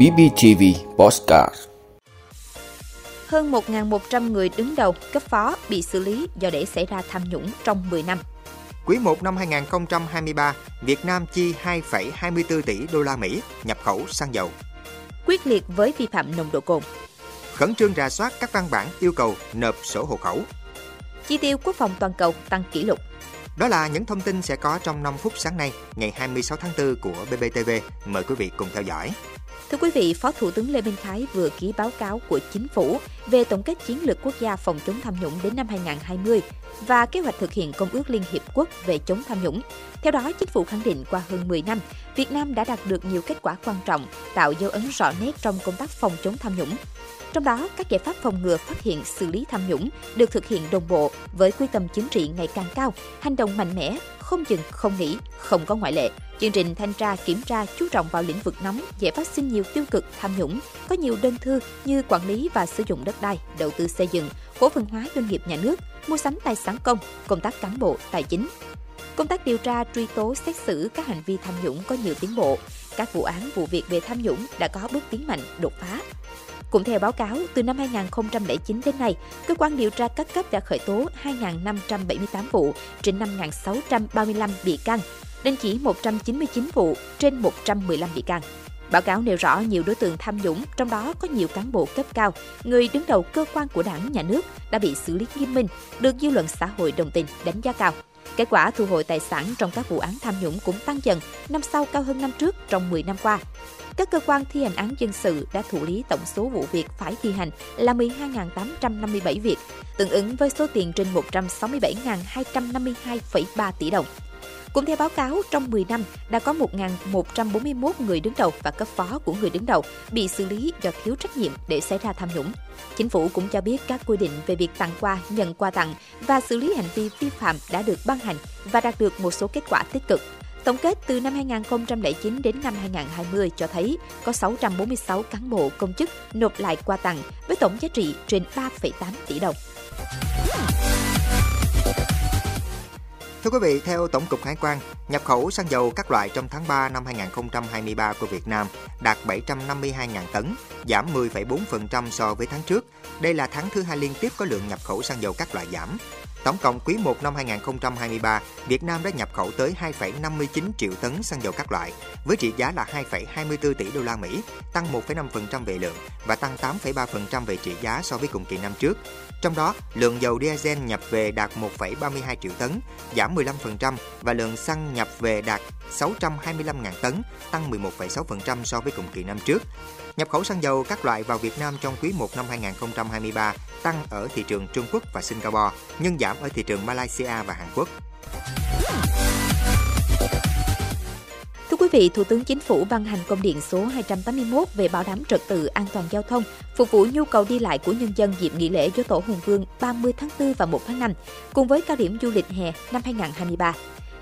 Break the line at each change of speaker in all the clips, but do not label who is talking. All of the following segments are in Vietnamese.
BBTV Postcard
Hơn 1.100 người đứng đầu, cấp phó bị xử lý do để xảy ra tham nhũng trong 10 năm.
Quý 1 năm 2023, Việt Nam chi 2,24 tỷ đô la Mỹ nhập khẩu xăng dầu.
Quyết liệt với vi phạm nồng độ cồn.
Khẩn trương rà soát các văn bản yêu cầu nộp sổ hộ khẩu.
Chi tiêu quốc phòng toàn cầu tăng kỷ lục.
Đó là những thông tin sẽ có trong 5 phút sáng nay, ngày 26 tháng 4 của BBTV. Mời quý vị cùng theo dõi.
Thưa quý vị, Phó Thủ tướng Lê Minh Khái vừa ký báo cáo của Chính phủ về tổng kết chiến lược quốc gia phòng chống tham nhũng đến năm 2020 và kế hoạch thực hiện Công ước Liên Hiệp Quốc về chống tham nhũng. Theo đó, Chính phủ khẳng định qua hơn 10 năm, Việt Nam đã đạt được nhiều kết quả quan trọng, tạo dấu ấn rõ nét trong công tác phòng chống tham nhũng. Trong đó, các giải pháp phòng ngừa phát hiện xử lý tham nhũng được thực hiện đồng bộ với quyết tâm chính trị ngày càng cao, hành động mạnh mẽ, không dừng, không nghỉ, không có ngoại lệ. Chương trình thanh tra kiểm tra chú trọng vào lĩnh vực nóng dễ phát sinh nhiều tiêu cực tham nhũng, có nhiều đơn thư như quản lý và sử dụng đất đai, đầu tư xây dựng, cổ phần hóa doanh nghiệp nhà nước, mua sắm tài sản công, công tác cán bộ, tài chính. Công tác điều tra, truy tố, xét xử các hành vi tham nhũng có nhiều tiến bộ. Các vụ án, vụ việc về tham nhũng đã có bước tiến mạnh, đột phá. Cũng theo báo cáo, từ năm 2009 đến nay, cơ quan điều tra các cấp đã khởi tố 2.578 vụ trên 5.635 bị can, đình chỉ 199 vụ trên 115 bị can. Báo cáo nêu rõ nhiều đối tượng tham nhũng, trong đó có nhiều cán bộ cấp cao, người đứng đầu cơ quan của đảng, nhà nước đã bị xử lý nghiêm minh, được dư luận xã hội đồng tình, đánh giá cao. Kết quả thu hồi tài sản trong các vụ án tham nhũng cũng tăng dần, năm sau cao hơn năm trước trong 10 năm qua. Các cơ quan thi hành án dân sự đã thụ lý tổng số vụ việc phải thi hành là 12.857 việc, tương ứng với số tiền trên 167.252,3 tỷ đồng. Cũng theo báo cáo, trong 10 năm đã có 1.141 người đứng đầu và cấp phó của người đứng đầu bị xử lý do thiếu trách nhiệm để xảy ra tham nhũng. Chính phủ cũng cho biết các quy định về việc tặng quà, nhận quà tặng và xử lý hành vi vi phạm đã được ban hành và đạt được một số kết quả tích cực. Tổng kết từ năm 2009 đến năm 2020 cho thấy có 646 cán bộ công chức nộp lại quà tặng với tổng giá trị trên 3,8 tỷ đồng.
Thưa quý vị, theo Tổng cục Hải quan, nhập khẩu xăng dầu các loại trong tháng 3 năm 2023 của Việt Nam đạt 752.000 tấn, giảm 10,4% so với tháng trước. Đây là tháng thứ hai liên tiếp có lượng nhập khẩu xăng dầu các loại giảm. Tổng cộng quý 1 năm 2023, Việt Nam đã nhập khẩu tới 2,59 triệu tấn xăng dầu các loại với trị giá là 2,24 tỷ đô la Mỹ, tăng 1,5% về lượng và tăng 8,3% về trị giá so với cùng kỳ năm trước. Trong đó, lượng dầu diesel nhập về đạt 1,32 triệu tấn, giảm 15% và lượng xăng nhập về đạt 625.000 tấn, tăng 11,6% so với cùng kỳ năm trước. Nhập khẩu xăng dầu các loại vào Việt Nam trong quý 1 năm 2023 tăng ở thị trường Trung Quốc và Singapore, nhưng giảm ở thị trường Malaysia và Hàn Quốc.
Thưa quý vị, Thủ tướng Chính phủ ban hành công điện số 281 về bảo đảm trật tự an toàn giao thông, phục vụ nhu cầu đi lại của nhân dân dịp nghỉ lễ Dỗ Tổ Hùng Vương 30 tháng 4 và 1 tháng 5, cùng với cao điểm du lịch hè năm 2023.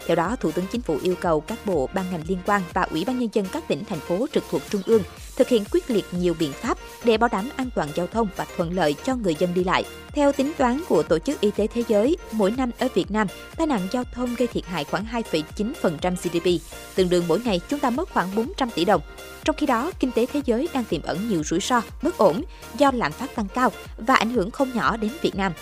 Theo đó, Thủ tướng Chính phủ yêu cầu các bộ, ban ngành liên quan và Ủy ban Nhân dân các tỉnh, thành phố trực thuộc Trung ương thực hiện quyết liệt nhiều biện pháp để bảo đảm an toàn giao thông và thuận lợi cho người dân đi lại. Theo tính toán của Tổ chức Y tế Thế giới, mỗi năm ở Việt Nam, tai nạn giao thông gây thiệt hại khoảng 2,9% GDP, tương đương mỗi ngày chúng ta mất khoảng 400 tỷ đồng. Trong khi đó, kinh tế thế giới đang tiềm ẩn nhiều rủi ro, bất ổn do lạm phát tăng cao và ảnh hưởng không nhỏ đến Việt Nam.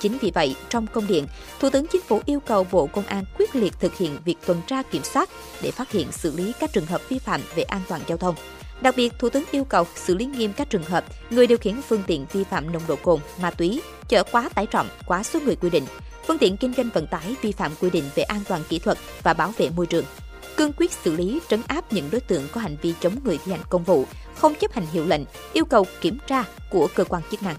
Chính vì vậy, trong công điện, Thủ tướng Chính phủ yêu cầu Bộ Công an quyết liệt thực hiện việc tuần tra kiểm soát để phát hiện xử lý các trường hợp vi phạm về an toàn giao thông. Đặc biệt, Thủ tướng yêu cầu xử lý nghiêm các trường hợp người điều khiển phương tiện vi phạm nồng độ cồn, ma túy, chở quá tải trọng, quá số người quy định, phương tiện kinh doanh vận tải vi phạm quy định về an toàn kỹ thuật và bảo vệ môi trường. Cương quyết xử lý, trấn áp những đối tượng có hành vi chống người thi hành công vụ, không chấp hành hiệu lệnh, yêu cầu kiểm tra của cơ quan chức năng.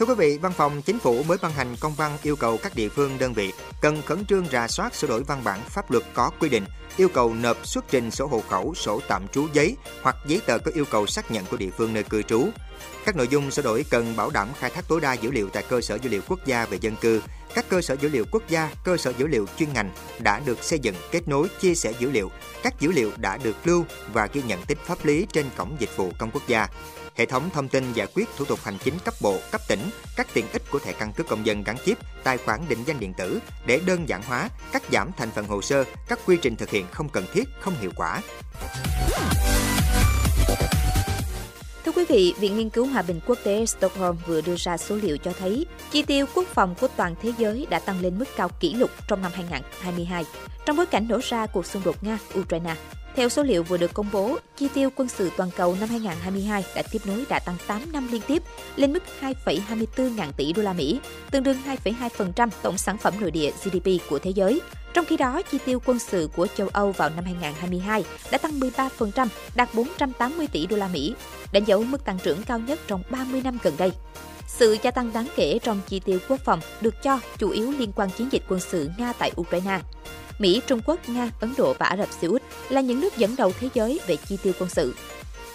Thưa quý vị, Văn phòng Chính phủ mới ban hành công văn yêu cầu các địa phương đơn vị cần khẩn trương rà soát sửa đổi văn bản pháp luật có quy định yêu cầu nộp xuất trình sổ hộ khẩu, sổ tạm trú giấy hoặc giấy tờ có yêu cầu xác nhận của địa phương nơi cư trú, các nội dung sửa đổi cần bảo đảm khai thác tối đa dữ liệu tại cơ sở dữ liệu quốc gia về dân cư, các cơ sở dữ liệu quốc gia, cơ sở dữ liệu chuyên ngành đã được xây dựng, kết nối, chia sẻ dữ liệu. Các dữ liệu đã được lưu và ghi nhận tính pháp lý trên cổng dịch vụ công quốc gia. Hệ thống thông tin giải quyết thủ tục hành chính cấp bộ, cấp tỉnh, các tiện ích của thẻ căn cước công dân gắn chip, tài khoản định danh điện tử để đơn giản hóa, cắt giảm thành phần hồ sơ, các quy trình thực hiện không cần thiết, không hiệu quả.
Thưa quý vị, Viện Nghiên cứu Hòa bình Quốc tế Stockholm vừa đưa ra số liệu cho thấy chi tiêu quốc phòng của toàn thế giới đã tăng lên mức cao kỷ lục trong năm 2022, trong bối cảnh nổ ra cuộc xung đột Nga-Ukraine. Theo số liệu vừa được công bố, chi tiêu quân sự toàn cầu năm 2022 đã tiếp nối đã tăng 8 năm liên tiếp lên mức 2,24 ngàn tỷ đô la Mỹ, tương đương 2,2% tổng sản phẩm nội địa GDP của thế giới. Trong khi đó, chi tiêu quân sự của châu Âu vào năm 2022 đã tăng 13%, đạt 480 tỷ đô la Mỹ, đánh dấu mức tăng trưởng cao nhất trong 30 năm gần đây. Sự gia tăng đáng kể trong chi tiêu quốc phòng được cho chủ yếu liên quan chiến dịch quân sự Nga tại Ukraine. Mỹ, Trung Quốc, Nga, Ấn Độ và Ả Rập Xê Út là những nước dẫn đầu thế giới về chi tiêu quân sự.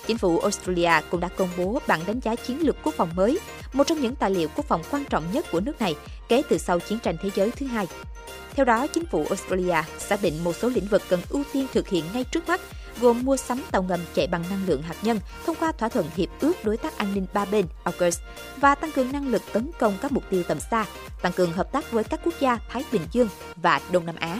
Chính phủ Australia cũng đã công bố bản đánh giá chiến lược quốc phòng mới, một trong những tài liệu quốc phòng quan trọng nhất của nước này kể từ sau chiến tranh thế giới thứ hai. Theo đó, chính phủ Australia xác định một số lĩnh vực cần ưu tiên thực hiện ngay trước mắt, gồm mua sắm tàu ngầm chạy bằng năng lượng hạt nhân thông qua thỏa thuận hiệp ước đối tác an ninh ba bên AUKUS và tăng cường năng lực tấn công các mục tiêu tầm xa, tăng cường hợp tác với các quốc gia Thái Bình Dương và Đông Nam Á.